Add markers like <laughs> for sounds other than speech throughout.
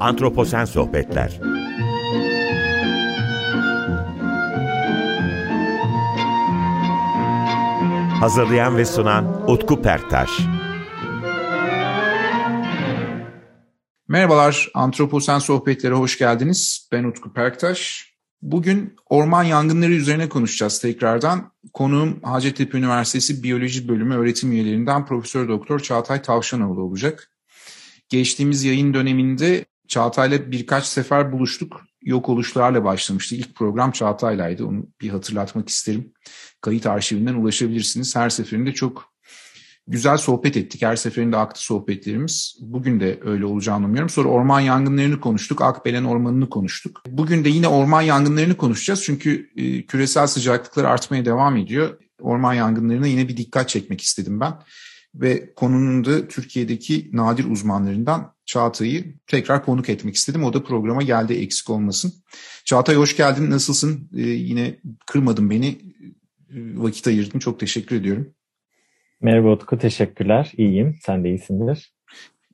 Antroposen Sohbetler Hazırlayan ve sunan Utku Perktaş Merhabalar, Antroposen Sohbetlere hoş geldiniz. Ben Utku Perktaş. Bugün orman yangınları üzerine konuşacağız tekrardan. Konuğum Hacettepe Üniversitesi Biyoloji Bölümü öğretim üyelerinden Profesör Doktor Çağatay Tavşanoğlu olacak. Geçtiğimiz yayın döneminde Çağatay'la birkaç sefer buluştuk. Yok oluşlarla başlamıştı. İlk program Çağatay'laydı. Onu bir hatırlatmak isterim. Kayıt arşivinden ulaşabilirsiniz. Her seferinde çok güzel sohbet ettik. Her seferinde aktı sohbetlerimiz. Bugün de öyle olacağını umuyorum. Sonra orman yangınlarını konuştuk. Akbelen Ormanı'nı konuştuk. Bugün de yine orman yangınlarını konuşacağız. Çünkü e, küresel sıcaklıklar artmaya devam ediyor. Orman yangınlarına yine bir dikkat çekmek istedim ben. Ve konunun da Türkiye'deki nadir uzmanlarından Çağatay'ı tekrar konuk etmek istedim. O da programa geldi eksik olmasın. Çağatay hoş geldin. Nasılsın? Ee, yine kırmadın beni. Ee, vakit ayırdın. Çok teşekkür ediyorum. Merhaba Utku, teşekkürler. İyiyim, sen de iyisindir.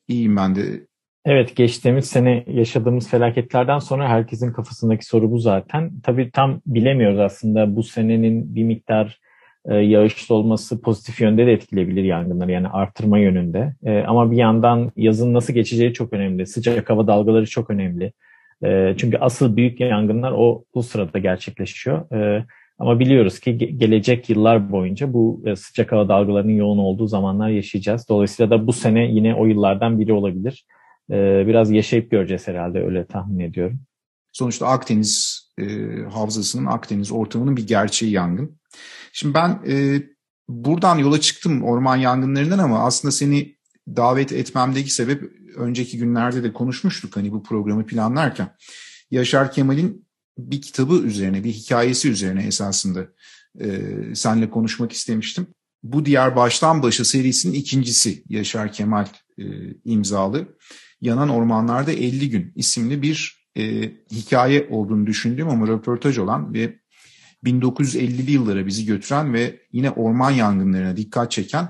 İyiyim ben de. Evet, geçtiğimiz sene yaşadığımız felaketlerden sonra herkesin kafasındaki soru bu zaten. Tabii tam bilemiyoruz aslında bu senenin bir miktar e, yağışlı olması pozitif yönde de etkileyebilir yangınları yani artırma yönünde. E, ama bir yandan yazın nasıl geçeceği çok önemli. Sıcak hava dalgaları çok önemli. E, çünkü asıl büyük yangınlar o bu sırada gerçekleşiyor. E, ama biliyoruz ki gelecek yıllar boyunca bu e, sıcak hava dalgalarının yoğun olduğu zamanlar yaşayacağız. Dolayısıyla da bu sene yine o yıllardan biri olabilir. E, biraz yaşayıp göreceğiz herhalde öyle tahmin ediyorum. Sonuçta Akdeniz e, havzasının, Akdeniz ortamının bir gerçeği yangın. Şimdi ben e, buradan yola çıktım orman yangınlarından ama aslında seni davet etmemdeki sebep önceki günlerde de konuşmuştuk hani bu programı planlarken. Yaşar Kemal'in bir kitabı üzerine, bir hikayesi üzerine esasında e, seninle konuşmak istemiştim. Bu Diğer Baştan Başa serisinin ikincisi Yaşar Kemal e, imzalı. Yanan Ormanlarda 50 Gün isimli bir e, hikaye olduğunu düşündüğüm ama röportaj olan ve 1950'li yıllara bizi götüren ve yine orman yangınlarına dikkat çeken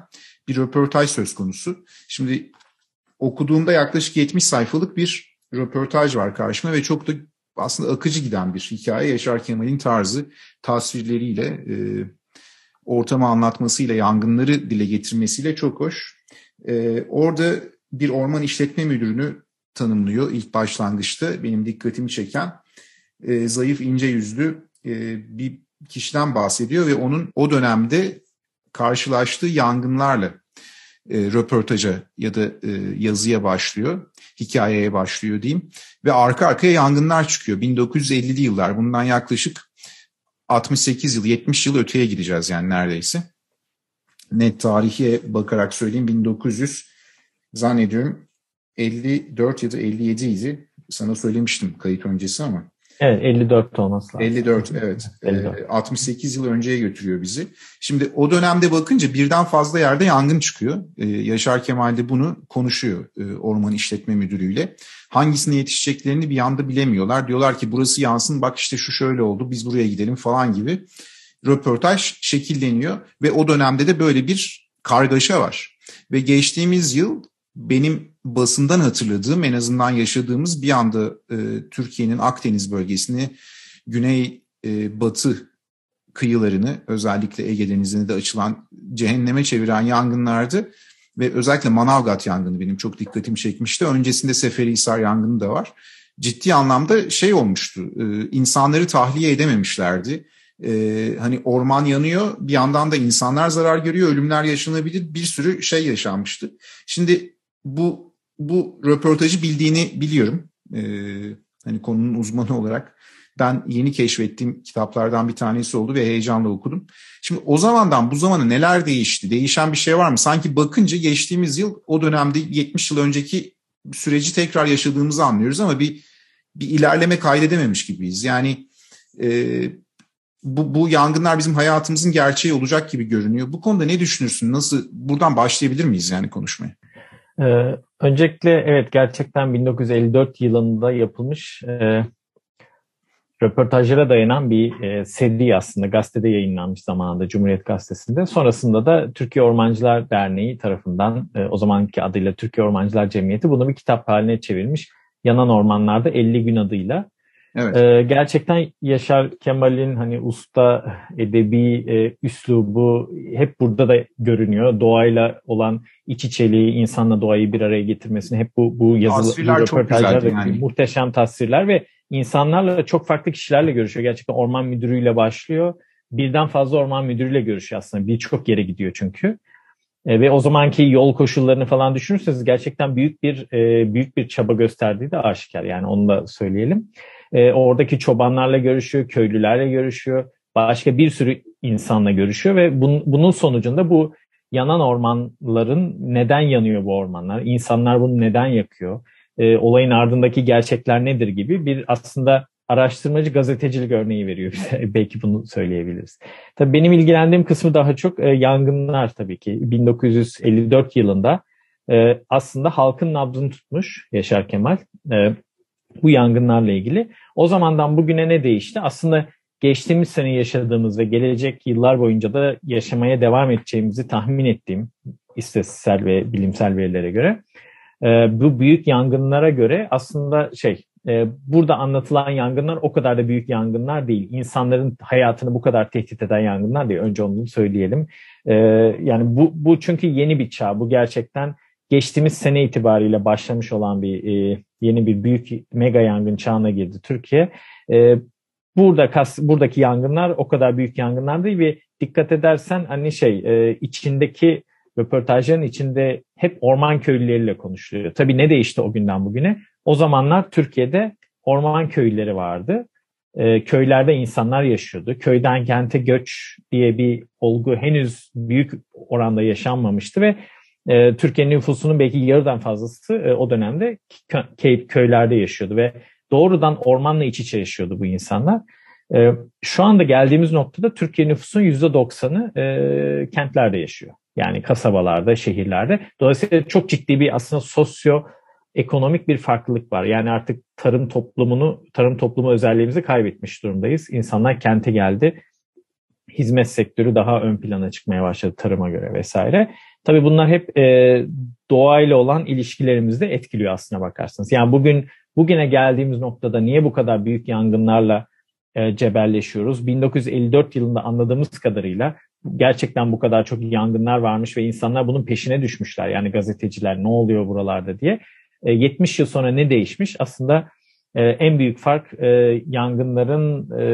bir röportaj söz konusu. Şimdi okuduğumda yaklaşık 70 sayfalık bir röportaj var karşıma ve çok da aslında akıcı giden bir hikaye. Yaşar Kemal'in tarzı tasvirleriyle, e, ortamı anlatmasıyla, yangınları dile getirmesiyle çok hoş. E, orada bir orman işletme müdürünü tanımlıyor ilk başlangıçta. Benim dikkatimi çeken e, zayıf, ince yüzlü e, bir kişiden bahsediyor ve onun o dönemde karşılaştığı yangınlarla e, röportaja ya da e, yazıya başlıyor, hikayeye başlıyor diyeyim. Ve arka arkaya yangınlar çıkıyor. 1950'li yıllar bundan yaklaşık 68 yıl, 70 yıl öteye gideceğiz yani neredeyse. Net tarihe bakarak söyleyeyim 1900 zannediyorum 54 ya da 57 idi. Sana söylemiştim kayıt öncesi ama. Evet 54 olması lazım. 54 evet. 54. E, 68 yıl önceye götürüyor bizi. Şimdi o dönemde bakınca birden fazla yerde yangın çıkıyor. E, Yaşar Kemal de bunu konuşuyor e, orman işletme müdürüyle. Hangisine yetişeceklerini bir anda bilemiyorlar. Diyorlar ki burası yansın bak işte şu şöyle oldu biz buraya gidelim falan gibi. Röportaj şekilleniyor ve o dönemde de böyle bir kargaşa var. Ve geçtiğimiz yıl benim basından hatırladığım en azından yaşadığımız bir anda e, Türkiye'nin Akdeniz bölgesini güney e, batı kıyılarını özellikle Ege Denizi'ne de açılan cehenneme çeviren yangınlardı. Ve özellikle Manavgat yangını benim çok dikkatimi çekmişti. Öncesinde Seferihisar yangını da var. Ciddi anlamda şey olmuştu. E, insanları tahliye edememişlerdi. E, hani orman yanıyor bir yandan da insanlar zarar görüyor. Ölümler yaşanabilir bir sürü şey yaşanmıştı. Şimdi bu bu röportajı bildiğini biliyorum. Ee, hani konunun uzmanı olarak ben yeni keşfettiğim kitaplardan bir tanesi oldu ve heyecanla okudum. Şimdi o zamandan bu zamana neler değişti? Değişen bir şey var mı? Sanki bakınca geçtiğimiz yıl o dönemde 70 yıl önceki süreci tekrar yaşadığımızı anlıyoruz ama bir bir ilerleme kaydedememiş gibiyiz. Yani e, bu, bu yangınlar bizim hayatımızın gerçeği olacak gibi görünüyor. Bu konuda ne düşünürsün? Nasıl buradan başlayabilir miyiz yani konuşmaya? Ee, öncelikle evet gerçekten 1954 yılında yapılmış e, röportajlara dayanan bir e, seri aslında gazetede yayınlanmış zamanında Cumhuriyet Gazetesi'nde. Sonrasında da Türkiye Ormancılar Derneği tarafından e, o zamanki adıyla Türkiye Ormancılar Cemiyeti bunu bir kitap haline çevirmiş Yanan Ormanlar'da 50 gün adıyla. Evet. Ee, gerçekten Yaşar Kemal'in hani usta edebi e, üslubu hep burada da görünüyor. Doğayla olan iç içeliği, insanla doğayı bir araya getirmesini hep bu bu yazılı bu röportajlarda yani. muhteşem tasvirler ve insanlarla çok farklı kişilerle görüşüyor. Gerçekten orman müdürüyle başlıyor. Birden fazla orman müdürüyle görüşüyor aslında. Birçok yere gidiyor çünkü. E, ve o zamanki yol koşullarını falan düşünürseniz gerçekten büyük bir e, büyük bir çaba gösterdiği de aşikar. Yani onu da söyleyelim. E, oradaki çobanlarla görüşüyor, köylülerle görüşüyor, başka bir sürü insanla görüşüyor ve bun, bunun sonucunda bu yanan ormanların neden yanıyor bu ormanlar, insanlar bunu neden yakıyor, e, olayın ardındaki gerçekler nedir gibi bir aslında araştırmacı gazetecilik örneği veriyor bize. <laughs> Belki bunu söyleyebiliriz. Tabii benim ilgilendiğim kısmı daha çok e, yangınlar tabii ki. 1954 yılında e, aslında halkın nabzını tutmuş Yaşar Kemal. E, bu yangınlarla ilgili. O zamandan bugüne ne değişti? Aslında geçtiğimiz sene yaşadığımız ve gelecek yıllar boyunca da yaşamaya devam edeceğimizi tahmin ettiğim istatistiksel ve bilimsel verilere göre e, bu büyük yangınlara göre aslında şey e, burada anlatılan yangınlar o kadar da büyük yangınlar değil. İnsanların hayatını bu kadar tehdit eden yangınlar değil. Önce onu söyleyelim. E, yani bu, bu çünkü yeni bir çağ. Bu gerçekten geçtiğimiz sene itibariyle başlamış olan bir e, yeni bir büyük mega yangın çağına girdi Türkiye. E, burada kas, buradaki yangınlar o kadar büyük yangınlar değil ve dikkat edersen hani şey e, içindeki röportajların içinde hep orman köylüleriyle konuşuluyor. Tabii ne değişti o günden bugüne? O zamanlar Türkiye'de orman köyleri vardı. E, köylerde insanlar yaşıyordu. Köyden kente göç diye bir olgu henüz büyük oranda yaşanmamıştı ve e, Türkiye'nin nüfusunun belki yarıdan fazlası e, o dönemde kö- köylerde yaşıyordu ve doğrudan ormanla iç içe yaşıyordu bu insanlar. E, şu anda geldiğimiz noktada Türkiye nüfusunun %90'ı e, kentlerde yaşıyor. Yani kasabalarda, şehirlerde. Dolayısıyla çok ciddi bir aslında sosyo ekonomik bir farklılık var. Yani artık tarım toplumunu, tarım toplumu özelliğimizi kaybetmiş durumdayız. İnsanlar kente geldi. Hizmet sektörü daha ön plana çıkmaya başladı tarıma göre vesaire. Tabii bunlar hep e, doğayla olan ilişkilerimizi de etkiliyor aslına bakarsanız. Yani bugün bugüne geldiğimiz noktada niye bu kadar büyük yangınlarla e, cebelleşiyoruz? 1954 yılında anladığımız kadarıyla gerçekten bu kadar çok yangınlar varmış ve insanlar bunun peşine düşmüşler. Yani gazeteciler ne oluyor buralarda diye. E, 70 yıl sonra ne değişmiş? Aslında e, en büyük fark e, yangınların e,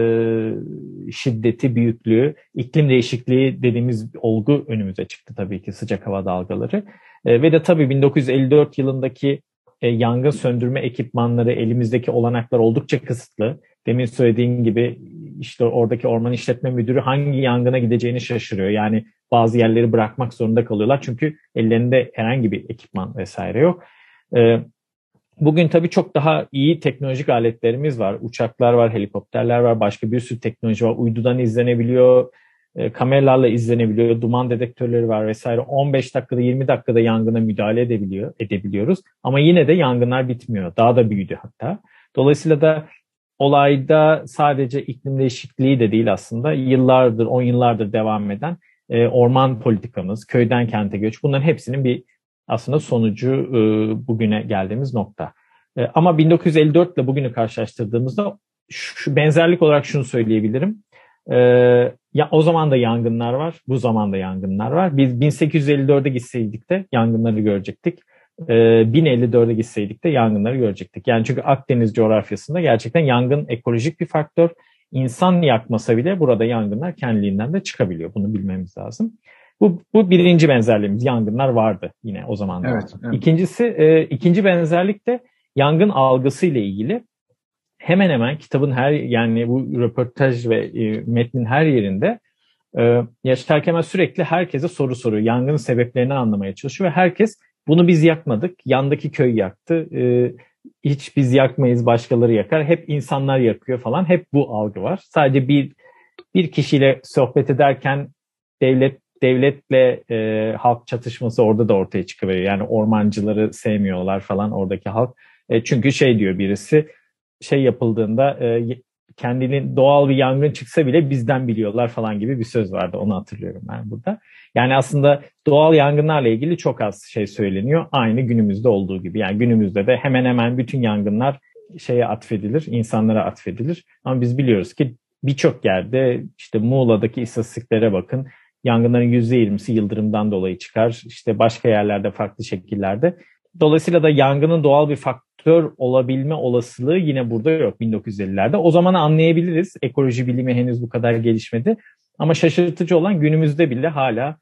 şiddeti, büyüklüğü, iklim değişikliği dediğimiz olgu önümüze çıktı tabii ki sıcak hava dalgaları. E, ve de tabii 1954 yılındaki e, yangın söndürme ekipmanları, elimizdeki olanaklar oldukça kısıtlı. Demin söylediğim gibi işte oradaki orman işletme müdürü hangi yangına gideceğini şaşırıyor. Yani bazı yerleri bırakmak zorunda kalıyorlar çünkü ellerinde herhangi bir ekipman vesaire yok. E, Bugün tabii çok daha iyi teknolojik aletlerimiz var. Uçaklar var, helikopterler var, başka bir sürü teknoloji var. Uydudan izlenebiliyor, e, kameralarla izlenebiliyor, duman dedektörleri var vesaire. 15 dakikada 20 dakikada yangına müdahale edebiliyor, edebiliyoruz. Ama yine de yangınlar bitmiyor. Daha da büyüdü hatta. Dolayısıyla da olayda sadece iklim değişikliği de değil aslında. Yıllardır, on yıllardır devam eden e, orman politikamız, köyden kente göç bunların hepsinin bir aslında sonucu e, bugüne geldiğimiz nokta. E, ama 1954 ile bugünü karşılaştırdığımızda şu benzerlik olarak şunu söyleyebilirim. E, ya o zaman da yangınlar var, bu zaman da yangınlar var. Biz 1854'e gitseydik de yangınları görecektik. 1054'e gitseydik de yangınları görecektik. Yani çünkü Akdeniz coğrafyasında gerçekten yangın ekolojik bir faktör. İnsan yakmasa bile burada yangınlar kendiliğinden de çıkabiliyor. Bunu bilmemiz lazım. Bu, bu birinci benzerliğimiz. Yangınlar vardı yine o zaman. Evet, evet. İkincisi, e, ikinci benzerlik de yangın algısı ile ilgili. Hemen hemen kitabın her yani bu röportaj ve e, metnin her yerinde e, Yaşar Kemal sürekli herkese soru soruyor. Yangının sebeplerini anlamaya çalışıyor ve herkes bunu biz yakmadık. Yandaki köy yaktı. E, hiç biz yakmayız başkaları yakar. Hep insanlar yakıyor falan. Hep bu algı var. Sadece bir bir kişiyle sohbet ederken devlet devletle e, halk çatışması orada da ortaya çıkıyor. Yani ormancıları sevmiyorlar falan oradaki halk. E, çünkü şey diyor birisi şey yapıldığında e, kendini doğal bir yangın çıksa bile bizden biliyorlar falan gibi bir söz vardı. Onu hatırlıyorum ben burada. Yani aslında doğal yangınlarla ilgili çok az şey söyleniyor. Aynı günümüzde olduğu gibi. Yani günümüzde de hemen hemen bütün yangınlar şeye atfedilir, insanlara atfedilir. Ama biz biliyoruz ki birçok yerde işte Muğla'daki istatistiklere bakın. Yangınların %20'si yıldırımdan dolayı çıkar. İşte başka yerlerde farklı şekillerde. Dolayısıyla da yangının doğal bir faktör olabilme olasılığı yine burada yok 1950'lerde. O zaman anlayabiliriz. Ekoloji bilimi henüz bu kadar gelişmedi. Ama şaşırtıcı olan günümüzde bile hala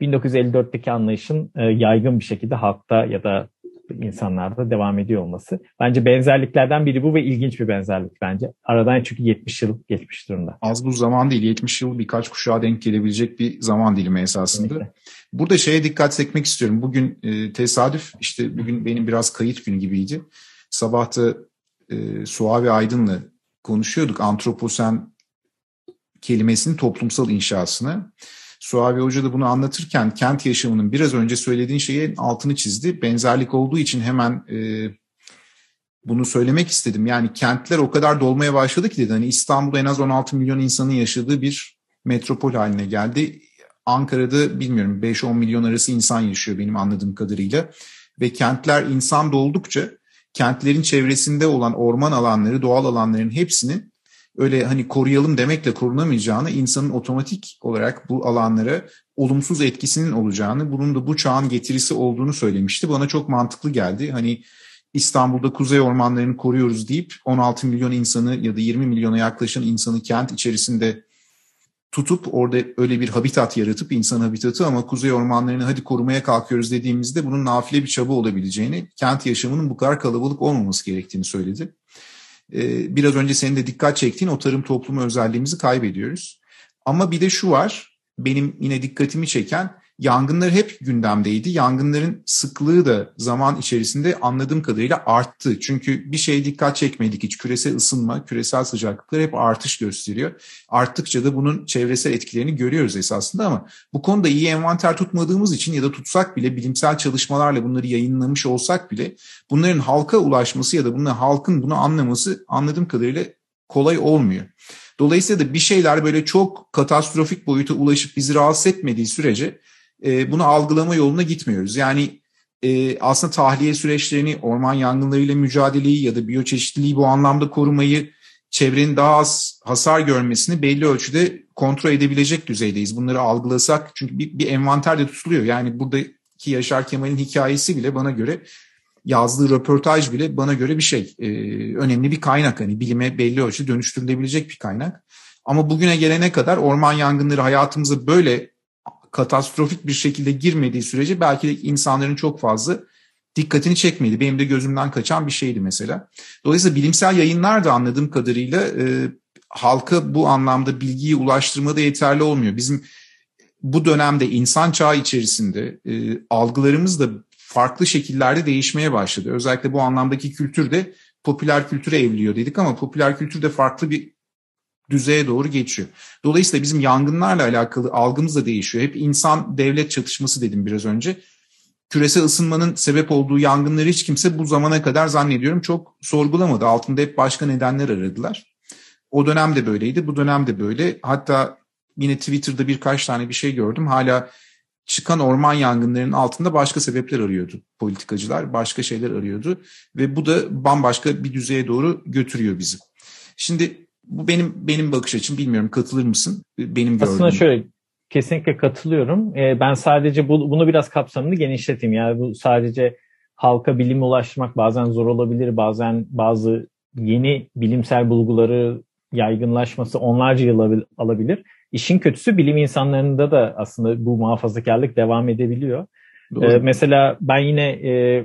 1954'teki anlayışın e, yaygın bir şekilde halkta ya da insanlarda devam ediyor olması. Bence benzerliklerden biri bu ve ilginç bir benzerlik bence. Aradan çünkü 70 yıl geçmiş durumda. Az bu zaman değil 70 yıl birkaç kuşağa denk gelebilecek bir zaman dilimi esasında. Evet. Burada şeye dikkat çekmek istiyorum. Bugün e, tesadüf işte bugün benim biraz kayıt günü gibiydi. Sabahta e, Suavi Aydın'la konuşuyorduk antroposen kelimesinin toplumsal inşasını. Suavi Hoca da bunu anlatırken kent yaşamının biraz önce söylediğin şeyin altını çizdi. Benzerlik olduğu için hemen e, bunu söylemek istedim. Yani kentler o kadar dolmaya başladı ki dedi. Hani İstanbul en az 16 milyon insanın yaşadığı bir metropol haline geldi. Ankara'da bilmiyorum 5-10 milyon arası insan yaşıyor benim anladığım kadarıyla. Ve kentler insan doldukça kentlerin çevresinde olan orman alanları, doğal alanların hepsinin öyle hani koruyalım demekle korunamayacağını, insanın otomatik olarak bu alanlara olumsuz etkisinin olacağını, bunun da bu çağın getirisi olduğunu söylemişti. Bana çok mantıklı geldi. Hani İstanbul'da kuzey ormanlarını koruyoruz deyip 16 milyon insanı ya da 20 milyona yaklaşan insanı kent içerisinde tutup orada öyle bir habitat yaratıp insan habitatı ama kuzey ormanlarını hadi korumaya kalkıyoruz dediğimizde bunun nafile bir çaba olabileceğini, kent yaşamının bu kadar kalabalık olmaması gerektiğini söyledi. Ee, biraz önce senin de dikkat çektiğin o tarım toplumu özelliğimizi kaybediyoruz. Ama bir de şu var, benim yine dikkatimi çeken Yangınlar hep gündemdeydi. Yangınların sıklığı da zaman içerisinde anladığım kadarıyla arttı. Çünkü bir şeye dikkat çekmedik hiç. Küresel ısınma, küresel sıcaklıklar hep artış gösteriyor. Arttıkça da bunun çevresel etkilerini görüyoruz esasında ama bu konuda iyi envanter tutmadığımız için ya da tutsak bile bilimsel çalışmalarla bunları yayınlamış olsak bile bunların halka ulaşması ya da bunların halkın bunu anlaması anladığım kadarıyla kolay olmuyor. Dolayısıyla da bir şeyler böyle çok katastrofik boyuta ulaşıp bizi rahatsız etmediği sürece e, bunu algılama yoluna gitmiyoruz. Yani e, aslında tahliye süreçlerini, orman yangınlarıyla mücadeleyi ya da biyoçeşitliliği bu anlamda korumayı, çevrenin daha az hasar görmesini belli ölçüde kontrol edebilecek düzeydeyiz. Bunları algılasak çünkü bir, bir envanter de tutuluyor. Yani buradaki Yaşar Kemal'in hikayesi bile bana göre yazdığı röportaj bile bana göre bir şey. E, önemli bir kaynak. Hani bilime belli ölçüde dönüştürülebilecek bir kaynak. Ama bugüne gelene kadar orman yangınları hayatımıza böyle katastrofik bir şekilde girmediği sürece belki de insanların çok fazla dikkatini çekmedi. Benim de gözümden kaçan bir şeydi mesela. Dolayısıyla bilimsel yayınlar da anladığım kadarıyla e, halka bu anlamda bilgiyi ulaştırmada yeterli olmuyor. Bizim bu dönemde insan çağı içerisinde e, algılarımız da farklı şekillerde değişmeye başladı. Özellikle bu anlamdaki kültür de popüler kültüre evriliyor dedik ama popüler kültür de farklı bir düzeye doğru geçiyor. Dolayısıyla bizim yangınlarla alakalı algımız da değişiyor. Hep insan devlet çatışması dedim biraz önce. Küresel ısınmanın sebep olduğu yangınları hiç kimse bu zamana kadar zannediyorum çok sorgulamadı. Altında hep başka nedenler aradılar. O dönem de böyleydi, bu dönem de böyle. Hatta yine Twitter'da birkaç tane bir şey gördüm. Hala çıkan orman yangınlarının altında başka sebepler arıyordu politikacılar, başka şeyler arıyordu ve bu da bambaşka bir düzeye doğru götürüyor bizi. Şimdi bu benim benim bakış açım. Bilmiyorum katılır mısın? Benim gördüğüm. Aslında şöyle kesinlikle katılıyorum. Ee, ben sadece bu, bunu biraz kapsamını genişleteyim. Yani bu sadece halka bilimi ulaştırmak bazen zor olabilir. Bazen bazı yeni bilimsel bulguları yaygınlaşması onlarca yıl alabilir. İşin kötüsü bilim insanlarında da aslında bu muhafazakarlık devam edebiliyor. Ee, mesela ben yine e,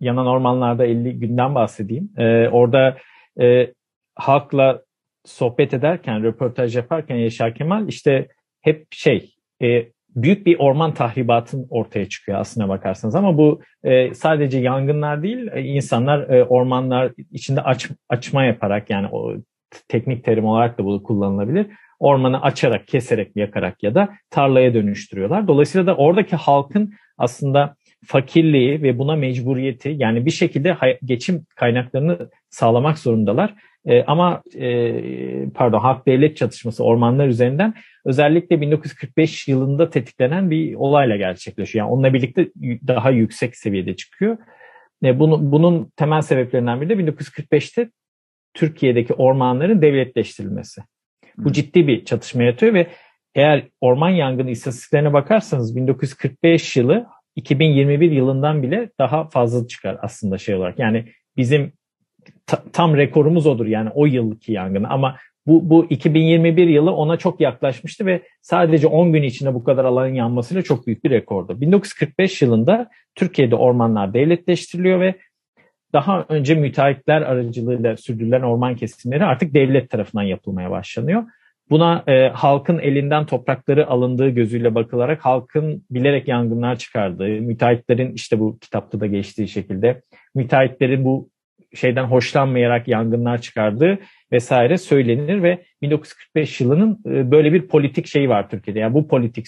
yanan ormanlarda 50 günden bahsedeyim. Ee, orada e, halkla sohbet ederken, röportaj yaparken Yaşar Kemal işte hep şey e, büyük bir orman tahribatın ortaya çıkıyor aslına bakarsanız ama bu e, sadece yangınlar değil e, insanlar e, ormanlar içinde aç, açma yaparak yani o teknik terim olarak da bu kullanılabilir. Ormanı açarak, keserek, yakarak ya da tarlaya dönüştürüyorlar. Dolayısıyla da oradaki halkın aslında fakirliği ve buna mecburiyeti yani bir şekilde geçim kaynaklarını sağlamak zorundalar. E, ama e, pardon hak devlet çatışması ormanlar üzerinden özellikle 1945 yılında tetiklenen bir olayla gerçekleşiyor. Yani onunla birlikte daha yüksek seviyede çıkıyor. E, bunu, bunun temel sebeplerinden biri de 1945'te Türkiye'deki ormanların devletleştirilmesi. Bu ciddi bir çatışma yaratıyor ve eğer orman yangını istatistiklerine bakarsanız 1945 yılı 2021 yılından bile daha fazla çıkar aslında şey olarak. Yani bizim ta, tam rekorumuz odur yani o yılki yangın ama bu, bu 2021 yılı ona çok yaklaşmıştı ve sadece 10 gün içinde bu kadar alanın yanmasıyla çok büyük bir rekordu. 1945 yılında Türkiye'de ormanlar devletleştiriliyor ve daha önce müteahhitler aracılığıyla sürdürülen orman kesimleri artık devlet tarafından yapılmaya başlanıyor. Buna e, halkın elinden toprakları alındığı gözüyle bakılarak halkın bilerek yangınlar çıkardığı, müteahhitlerin işte bu kitapta da geçtiği şekilde müteahhitlerin bu şeyden hoşlanmayarak yangınlar çıkardığı vesaire söylenir ve 1945 yılının e, böyle bir politik şeyi var Türkiye'de. Yani bu politik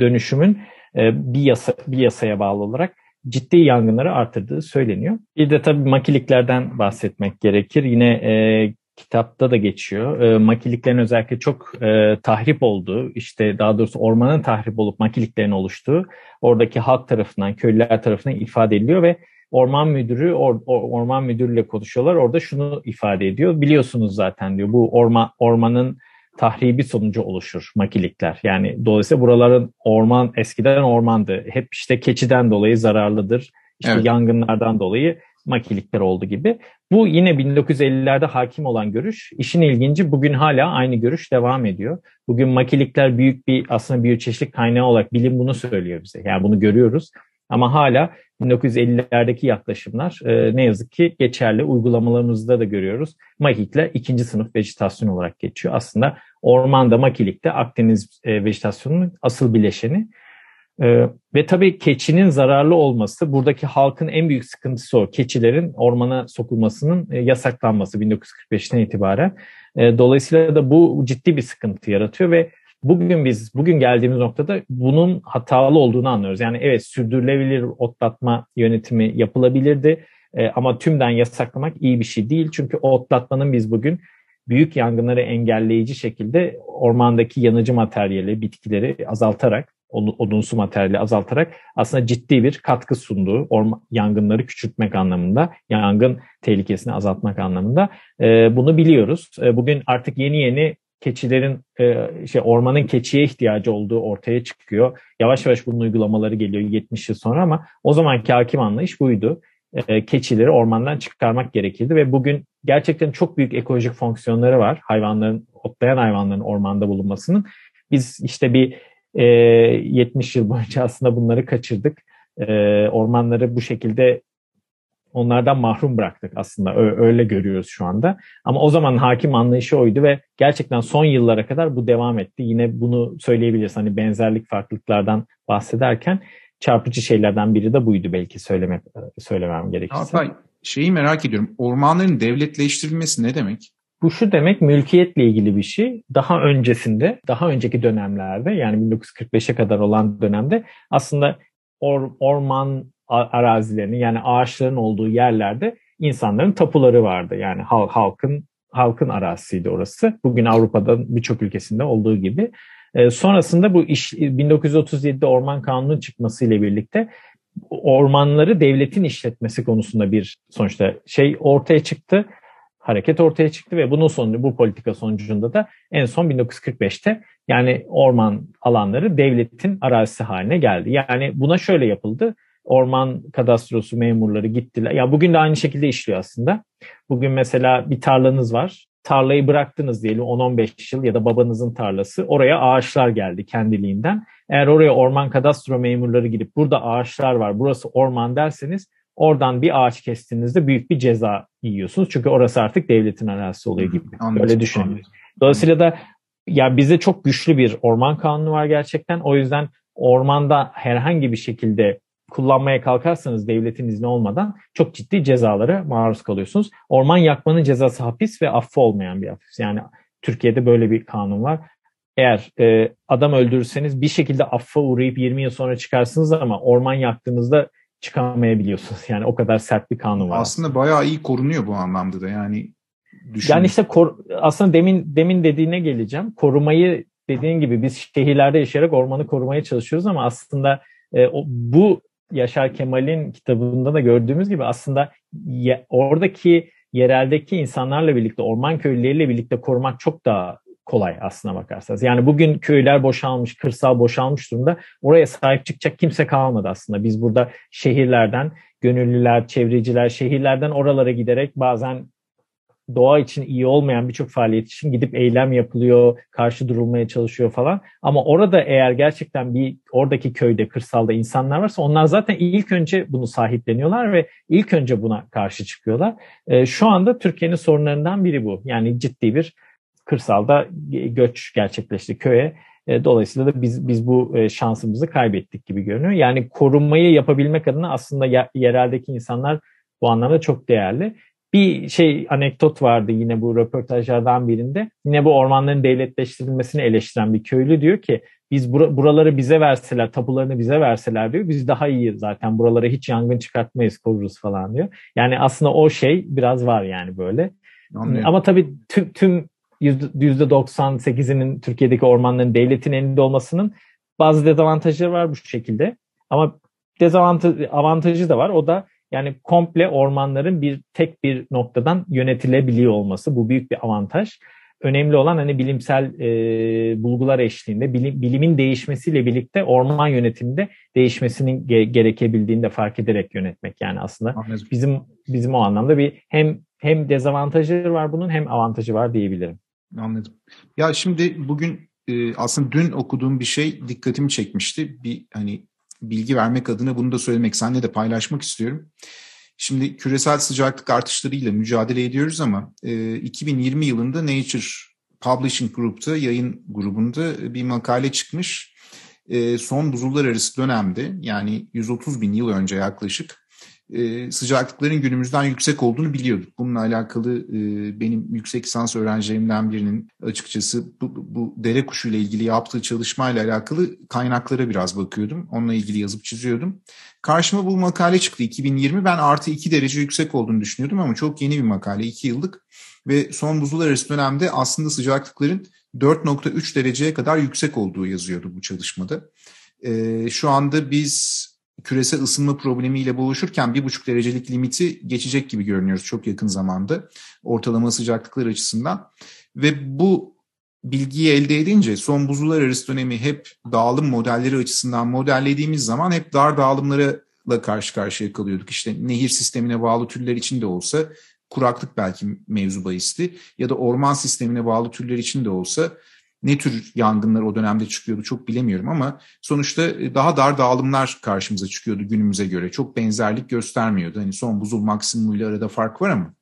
dönüşümün e, bir yasa bir yasaya bağlı olarak ciddi yangınları artırdığı söyleniyor. Bir de tabii makiliklerden bahsetmek gerekir. Yine e, kitapta da geçiyor. E, makiliklerin özellikle çok e, tahrip olduğu, işte daha doğrusu ormanın tahrip olup makiliklerin oluştuğu oradaki halk tarafından, köylüler tarafından ifade ediliyor ve orman müdürü or, or, orman müdürüyle konuşuyorlar. Orada şunu ifade ediyor. Biliyorsunuz zaten diyor bu orman ormanın tahribi sonucu oluşur makilikler. Yani dolayısıyla buraların orman eskiden ormandı. Hep işte keçiden dolayı zararlıdır. İşte evet. yangınlardan dolayı makilikler oldu gibi. Bu yine 1950'lerde hakim olan görüş. İşin ilginci bugün hala aynı görüş devam ediyor. Bugün makilikler büyük bir aslında biyoçeşitlik kaynağı olarak bilim bunu söylüyor bize. Yani bunu görüyoruz. Ama hala 1950'lerdeki yaklaşımlar e, ne yazık ki geçerli. Uygulamalarımızda da görüyoruz. Makikler ikinci sınıf vejetasyon olarak geçiyor. Aslında ormanda makilikte Akdeniz e, vejetasyonunun asıl bileşeni. E, ve tabii keçinin zararlı olması buradaki halkın en büyük sıkıntısı o. Keçilerin ormana sokulmasının e, yasaklanması 1945'ten itibaren. E, dolayısıyla da bu ciddi bir sıkıntı yaratıyor ve bugün biz bugün geldiğimiz noktada bunun hatalı olduğunu anlıyoruz. Yani evet sürdürülebilir otlatma yönetimi yapılabilirdi e, ama tümden yasaklamak iyi bir şey değil. Çünkü otlatmanın biz bugün büyük yangınları engelleyici şekilde ormandaki yanıcı materyali, bitkileri azaltarak, odunsu materyali azaltarak aslında ciddi bir katkı sunduğu orman, yangınları küçültmek anlamında, yangın tehlikesini azaltmak anlamında e, bunu biliyoruz. E, bugün artık yeni yeni keçilerin e, şey ormanın keçiye ihtiyacı olduğu ortaya çıkıyor. Yavaş yavaş bunun uygulamaları geliyor 70 yıl sonra ama o zamanki hakim anlayış buydu. E, keçileri ormandan çıkarmak gerekirdi ve bugün gerçekten çok büyük ekolojik fonksiyonları var hayvanların, otlayan hayvanların ormanda bulunmasının. Biz işte bir e, 70 yıl boyunca aslında bunları kaçırdık. E, ormanları bu şekilde onlardan mahrum bıraktık aslında. Öyle görüyoruz şu anda. Ama o zaman hakim anlayışı oydu ve gerçekten son yıllara kadar bu devam etti. Yine bunu söyleyebiliriz. Hani benzerlik farklılıklardan bahsederken çarpıcı şeylerden biri de buydu belki söylemek söylemem gerekirse. Hatta şeyi merak ediyorum. Ormanların devletleştirilmesi ne demek? Bu şu demek mülkiyetle ilgili bir şey. Daha öncesinde, daha önceki dönemlerde yani 1945'e kadar olan dönemde aslında or, orman arazilerini yani ağaçların olduğu yerlerde insanların tapuları vardı. Yani halkın halkın arazisiydi orası. Bugün Avrupa'da birçok ülkesinde olduğu gibi. E, sonrasında bu iş 1937'de orman kanunu çıkmasıyla birlikte ormanları devletin işletmesi konusunda bir sonuçta şey ortaya çıktı. Hareket ortaya çıktı ve bunun sonucu bu politika sonucunda da en son 1945'te yani orman alanları devletin arazisi haline geldi. Yani buna şöyle yapıldı orman kadastrosu memurları gittiler. Ya bugün de aynı şekilde işliyor aslında. Bugün mesela bir tarlanız var. Tarlayı bıraktınız diyelim 10-15 yıl ya da babanızın tarlası. Oraya ağaçlar geldi kendiliğinden. Eğer oraya orman kadastro memurları gidip burada ağaçlar var, burası orman derseniz oradan bir ağaç kestiğinizde büyük bir ceza yiyorsunuz. Çünkü orası artık devletin arazisi oluyor gibi. Anladım, Öyle düşünün. Dolayısıyla da ya bizde çok güçlü bir orman kanunu var gerçekten. O yüzden ormanda herhangi bir şekilde kullanmaya kalkarsanız devletin izni olmadan çok ciddi cezalara maruz kalıyorsunuz. Orman yakmanın cezası hapis ve affı olmayan bir hapis. Yani Türkiye'de böyle bir kanun var. Eğer e, adam öldürürseniz bir şekilde affa uğrayıp 20 yıl sonra çıkarsınız ama orman yaktığınızda çıkamayabiliyorsunuz. Yani o kadar sert bir kanun var. Aslında bayağı iyi korunuyor bu anlamda da. Yani düşün. Yani işte kor, aslında demin demin dediğine geleceğim. Korumayı dediğin gibi biz şehirlerde yaşayarak ormanı korumaya çalışıyoruz ama aslında e, o, bu Yaşar Kemal'in kitabında da gördüğümüz gibi aslında oradaki yereldeki insanlarla birlikte, orman köylüleriyle birlikte korumak çok daha kolay aslına bakarsanız. Yani bugün köyler boşalmış, kırsal boşalmış durumda. Oraya sahip çıkacak kimse kalmadı aslında. Biz burada şehirlerden, gönüllüler, çevreciler, şehirlerden oralara giderek bazen doğa için iyi olmayan birçok faaliyet için gidip eylem yapılıyor, karşı durulmaya çalışıyor falan. Ama orada eğer gerçekten bir oradaki köyde, kırsalda insanlar varsa onlar zaten ilk önce bunu sahipleniyorlar ve ilk önce buna karşı çıkıyorlar. E, şu anda Türkiye'nin sorunlarından biri bu. Yani ciddi bir kırsalda göç gerçekleşti köye. E, dolayısıyla da biz biz bu e, şansımızı kaybettik gibi görünüyor. Yani korunmayı yapabilmek adına aslında yereldeki insanlar bu anlamda çok değerli. Bir şey anekdot vardı yine bu röportajlardan birinde. Yine bu ormanların devletleştirilmesini eleştiren bir köylü diyor ki biz bur- buraları bize verseler, tapularını bize verseler diyor. Biz daha iyi zaten buralara hiç yangın çıkartmayız, koruruz falan diyor. Yani aslında o şey biraz var yani böyle. Anlıyorum. Ama tabii tüm, tüm %98'inin Türkiye'deki ormanların devletin elinde olmasının bazı dezavantajları var bu şekilde. Ama dezavantajı avantajı da var. O da yani komple ormanların bir tek bir noktadan yönetilebiliyor olması. Bu büyük bir avantaj. Önemli olan hani bilimsel e, bulgular eşliğinde bilim, bilimin değişmesiyle birlikte orman yönetiminde değişmesinin ge- gerekebildiğini de fark ederek yönetmek yani aslında Anladım. bizim bizim o anlamda bir hem hem dezavantajı var bunun hem avantajı var diyebilirim. Anladım. Ya şimdi bugün e, aslında dün okuduğum bir şey dikkatimi çekmişti. Bir hani bilgi vermek adına bunu da söylemek, seninle de paylaşmak istiyorum. Şimdi küresel sıcaklık artışlarıyla mücadele ediyoruz ama e, 2020 yılında Nature Publishing Group'ta yayın grubunda bir makale çıkmış. E, son buzullar arası dönemde yani 130 bin yıl önce yaklaşık e, sıcaklıkların günümüzden yüksek olduğunu biliyorduk. Bununla alakalı e, benim yüksek lisans öğrencilerimden birinin açıkçası bu, bu dere kuşu ile ilgili yaptığı çalışmayla alakalı kaynaklara biraz bakıyordum. Onunla ilgili yazıp çiziyordum. Karşıma bu makale çıktı 2020. Ben artı 2 derece yüksek olduğunu düşünüyordum ama çok yeni bir makale 2 yıllık. Ve son buzul arası dönemde aslında sıcaklıkların 4.3 dereceye kadar yüksek olduğu yazıyordu bu çalışmada. E, şu anda biz küresel ısınma problemiyle boğuşurken bir buçuk derecelik limiti geçecek gibi görünüyoruz çok yakın zamanda ortalama sıcaklıklar açısından. Ve bu bilgiyi elde edince son buzullar arası dönemi hep dağılım modelleri açısından modellediğimiz zaman hep dar dağılımlara karşı karşıya kalıyorduk. İşte nehir sistemine bağlı türler için de olsa kuraklık belki mevzu bahisti ya da orman sistemine bağlı türler için de olsa ne tür yangınlar o dönemde çıkıyordu çok bilemiyorum ama sonuçta e, daha dar dağılımlar karşımıza çıkıyordu günümüze göre. Çok benzerlik göstermiyordu. Hani son buzul maksimumuyla arada fark var ama.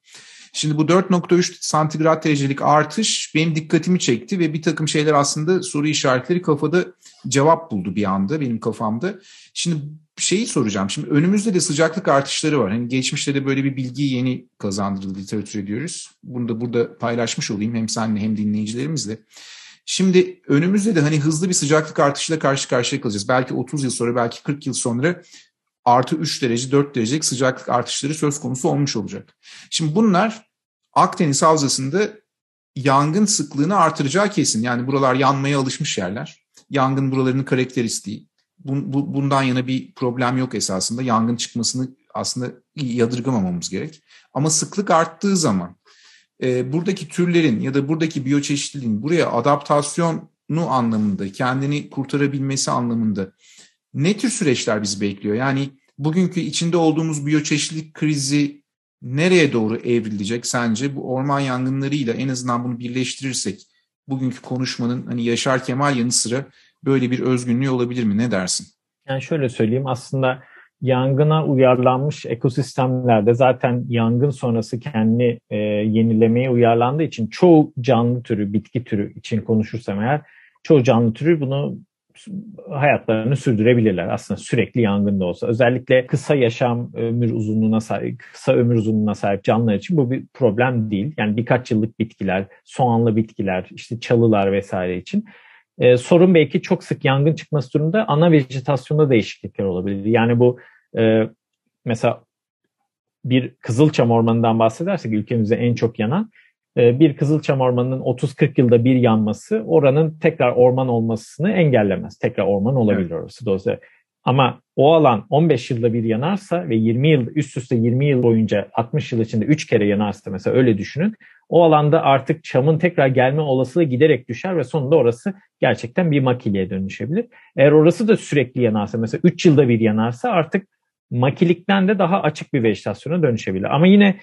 Şimdi bu 4.3 santigrat derecelik artış benim dikkatimi çekti ve bir takım şeyler aslında soru işaretleri kafada cevap buldu bir anda benim kafamda. Şimdi şeyi soracağım. Şimdi önümüzde de sıcaklık artışları var. Hani geçmişte de böyle bir bilgiyi yeni kazandırıldı literatür ediyoruz. Bunu da burada paylaşmış olayım hem seninle hem dinleyicilerimizle. Şimdi önümüzde de hani hızlı bir sıcaklık artışıyla karşı karşıya kalacağız. Belki 30 yıl sonra, belki 40 yıl sonra artı 3 derece, 4 derecelik sıcaklık artışları söz konusu olmuş olacak. Şimdi bunlar Akdeniz Havzası'nda yangın sıklığını artıracağı kesin. Yani buralar yanmaya alışmış yerler. Yangın buralarının karakteristiği. Bundan yana bir problem yok esasında. Yangın çıkmasını aslında yadırgamamamız gerek. Ama sıklık arttığı zaman e, buradaki türlerin ya da buradaki biyoçeşitliliğin buraya adaptasyonu anlamında, kendini kurtarabilmesi anlamında ne tür süreçler bizi bekliyor? Yani bugünkü içinde olduğumuz biyoçeşitlilik krizi nereye doğru evrilecek sence? Bu orman yangınlarıyla en azından bunu birleştirirsek bugünkü konuşmanın hani Yaşar Kemal yanı sıra böyle bir özgünlüğü olabilir mi? Ne dersin? Yani şöyle söyleyeyim aslında yangına uyarlanmış ekosistemlerde zaten yangın sonrası kendini e, yenilemeye uyarlandığı için çoğu canlı türü, bitki türü için konuşursam eğer çoğu canlı türü bunu hayatlarını sürdürebilirler aslında sürekli yangında olsa. Özellikle kısa yaşam ömür uzunluğuna sahip, kısa ömür uzunluğuna sahip canlılar için bu bir problem değil. Yani birkaç yıllık bitkiler, soğanlı bitkiler, işte çalılar vesaire için ee, sorun belki çok sık yangın çıkması durumunda ana vejetasyonda değişiklikler olabilir. Yani bu e, mesela bir Kızılçam Ormanı'ndan bahsedersek ülkemizde en çok yanan e, bir Kızılçam Ormanı'nın 30-40 yılda bir yanması oranın tekrar orman olmasını engellemez. Tekrar orman olabilir evet. orası. Dolayısıyla ama o alan 15 yılda bir yanarsa ve 20 yıl üst üste 20 yıl boyunca 60 yıl içinde 3 kere yanarsa mesela öyle düşünün. O alanda artık çamın tekrar gelme olasılığı giderek düşer ve sonunda orası gerçekten bir makiliye dönüşebilir. Eğer orası da sürekli yanarsa mesela 3 yılda bir yanarsa artık makilikten de daha açık bir vejetasyona dönüşebilir. Ama yine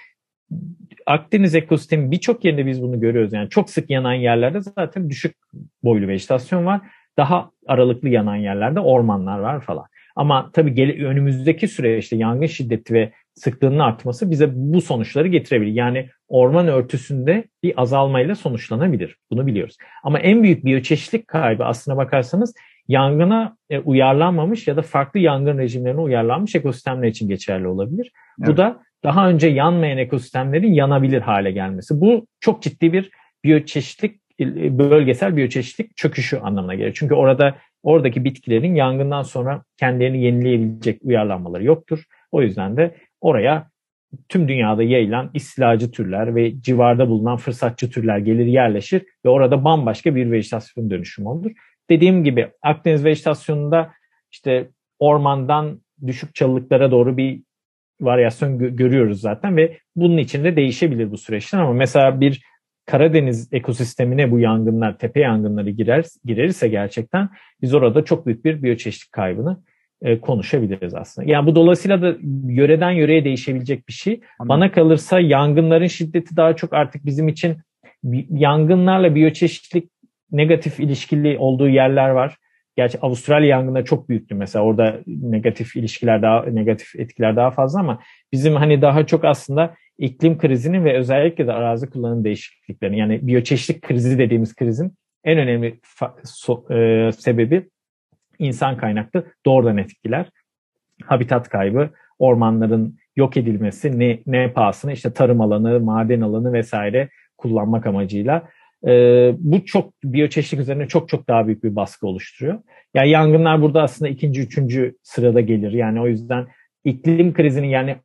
Akdeniz ekosistemi birçok yerinde biz bunu görüyoruz. Yani çok sık yanan yerlerde zaten düşük boylu vejetasyon var. Daha aralıklı yanan yerlerde ormanlar var falan. Ama tabii gel- önümüzdeki süreçte yangın şiddeti ve sıklığının artması bize bu sonuçları getirebilir. Yani orman örtüsünde bir azalmayla sonuçlanabilir. Bunu biliyoruz. Ama en büyük biyoçeşitlik kaybı aslına bakarsanız yangına e, uyarlanmamış ya da farklı yangın rejimlerine uyarlanmış ekosistemler için geçerli olabilir. Evet. Bu da daha önce yanmayan ekosistemlerin yanabilir hale gelmesi. Bu çok ciddi bir biyoçeşitlik e, bölgesel biyoçeşitlik çöküşü anlamına gelir. Çünkü orada oradaki bitkilerin yangından sonra kendilerini yenileyebilecek uyarlanmaları yoktur. O yüzden de oraya tüm dünyada yayılan istilacı türler ve civarda bulunan fırsatçı türler gelir yerleşir ve orada bambaşka bir vejetasyon dönüşümü olur. Dediğim gibi Akdeniz vejetasyonunda işte ormandan düşük çalılıklara doğru bir varyasyon gö- görüyoruz zaten ve bunun içinde değişebilir bu süreçler ama mesela bir Karadeniz ekosistemine bu yangınlar, tepe yangınları girer, girerse gerçekten biz orada çok büyük bir biyoçeşitlik kaybını e, konuşabiliriz aslında. Yani bu dolayısıyla da yöreden yöreye değişebilecek bir şey. Anladım. Bana kalırsa yangınların şiddeti daha çok artık bizim için yangınlarla biyoçeşitlik negatif ilişkili olduğu yerler var. Gerçi Avustralya yangınları çok büyüktü mesela. Orada negatif ilişkiler daha negatif etkiler daha fazla ama bizim hani daha çok aslında iklim krizinin ve özellikle de arazi kullanım değişikliklerinin yani biyoçeşitlik krizi dediğimiz krizin en önemli so, e, sebebi insan kaynaklı doğrudan etkiler. Habitat kaybı, ormanların yok edilmesi, ne, ne pahasına işte tarım alanı, maden alanı vesaire kullanmak amacıyla e, bu çok biyoçeşitlik üzerine çok çok daha büyük bir baskı oluşturuyor. Yani yangınlar burada aslında ikinci, üçüncü sırada gelir. Yani o yüzden iklim krizinin yani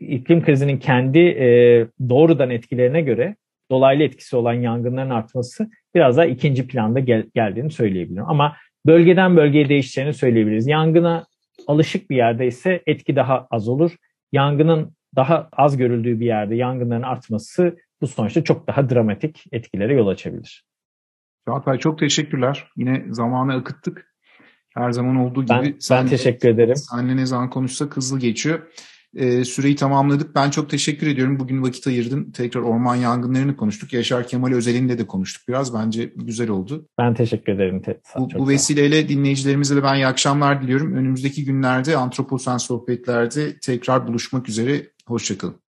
iklim krizinin kendi e, doğrudan etkilerine göre dolaylı etkisi olan yangınların artması biraz daha ikinci planda gel, geldiğini söyleyebilirim. Ama bölgeden bölgeye değişeceğini söyleyebiliriz. Yangına alışık bir yerde ise etki daha az olur. Yangının daha az görüldüğü bir yerde yangınların artması bu sonuçta çok daha dramatik etkilere yol açabilir. Çağatay çok teşekkürler. Yine zamanı akıttık. Her zaman olduğu gibi. Ben, ben teşekkür ederim. Seninle ne zaman konuşsak hızlı geçiyor. Ee, süreyi tamamladık. Ben çok teşekkür ediyorum. Bugün vakit ayırdın. Tekrar orman yangınlarını konuştuk. Yaşar Kemal Özel'inde de konuştuk biraz. Bence güzel oldu. Ben teşekkür ederim. Bu, bu vesileyle dinleyicilerimize de ben iyi akşamlar diliyorum. Önümüzdeki günlerde Antroposen Sohbetler'de tekrar buluşmak üzere. Hoşçakalın.